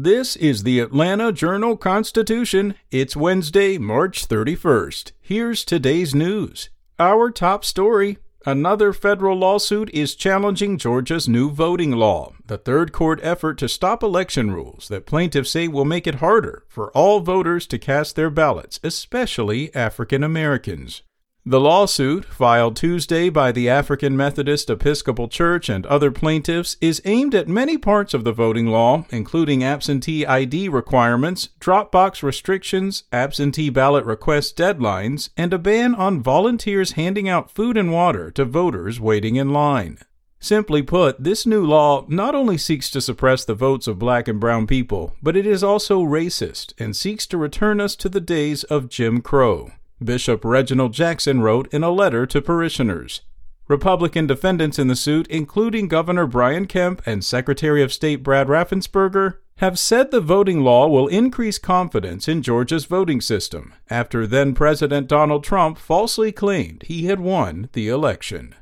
This is the Atlanta Journal Constitution. It's Wednesday, March 31st. Here's today's news. Our top story Another federal lawsuit is challenging Georgia's new voting law, the third court effort to stop election rules that plaintiffs say will make it harder for all voters to cast their ballots, especially African Americans. The lawsuit, filed Tuesday by the African Methodist Episcopal Church and other plaintiffs, is aimed at many parts of the voting law, including absentee ID requirements, drop box restrictions, absentee ballot request deadlines, and a ban on volunteers handing out food and water to voters waiting in line. Simply put, this new law not only seeks to suppress the votes of black and brown people, but it is also racist and seeks to return us to the days of Jim Crow. Bishop Reginald Jackson wrote in a letter to parishioners. Republican defendants in the suit, including Governor Brian Kemp and Secretary of State Brad Raffensperger, have said the voting law will increase confidence in Georgia's voting system after then President Donald Trump falsely claimed he had won the election.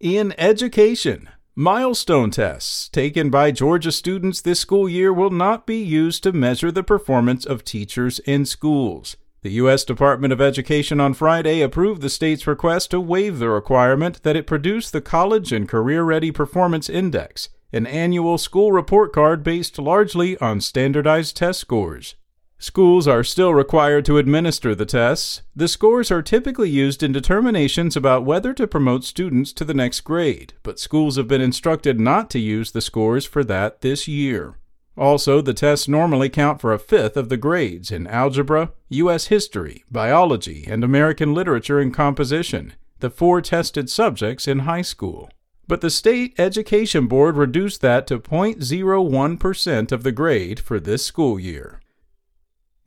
In education, milestone tests taken by Georgia students this school year will not be used to measure the performance of teachers in schools. The U.S. Department of Education on Friday approved the state's request to waive the requirement that it produce the College and Career Ready Performance Index, an annual school report card based largely on standardized test scores. Schools are still required to administer the tests. The scores are typically used in determinations about whether to promote students to the next grade, but schools have been instructed not to use the scores for that this year. Also, the tests normally count for a fifth of the grades in algebra, U.S. history, biology, and American literature and composition, the four tested subjects in high school. But the State Education Board reduced that to 0.01% of the grade for this school year.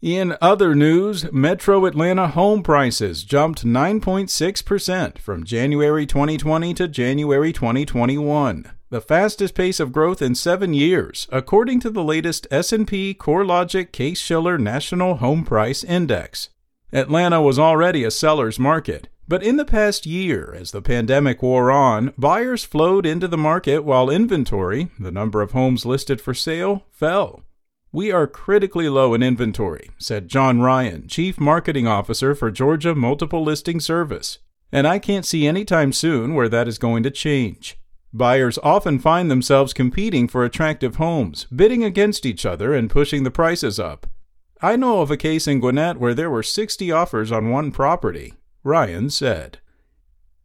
In other news, Metro Atlanta home prices jumped 9.6% from January 2020 to January 2021 the fastest pace of growth in 7 years, according to the latest S&P CoreLogic Case-Shiller National Home Price Index. Atlanta was already a seller's market, but in the past year, as the pandemic wore on, buyers flowed into the market while inventory, the number of homes listed for sale, fell. We are critically low in inventory, said John Ryan, Chief Marketing Officer for Georgia Multiple Listing Service. And I can't see any time soon where that is going to change. Buyers often find themselves competing for attractive homes, bidding against each other and pushing the prices up. I know of a case in Gwinnett where there were 60 offers on one property, Ryan said.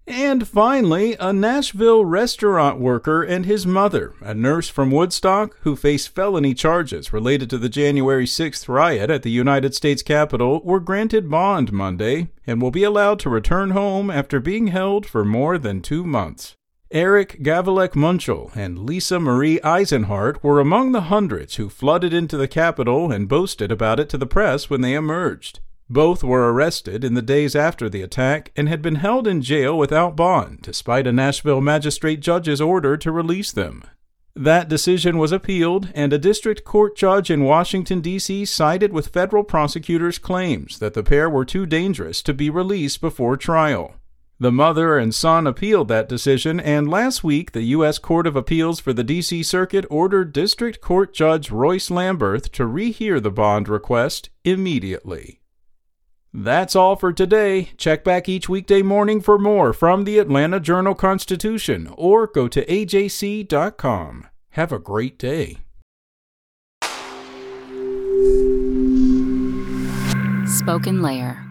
And finally, a Nashville restaurant worker and his mother, a nurse from Woodstock, who faced felony charges related to the January 6th riot at the United States Capitol, were granted bond Monday and will be allowed to return home after being held for more than two months. Eric Gavelek Munchel and Lisa Marie Eisenhart were among the hundreds who flooded into the Capitol and boasted about it to the press when they emerged. Both were arrested in the days after the attack and had been held in jail without bond, despite a Nashville magistrate judge's order to release them. That decision was appealed, and a district court judge in Washington, D.C. sided with federal prosecutors' claims that the pair were too dangerous to be released before trial. The mother and son appealed that decision, and last week the U.S. Court of Appeals for the D.C. Circuit ordered District Court Judge Royce Lamberth to rehear the bond request immediately. That's all for today. Check back each weekday morning for more from the Atlanta Journal Constitution or go to ajc.com. Have a great day. Spoken Layer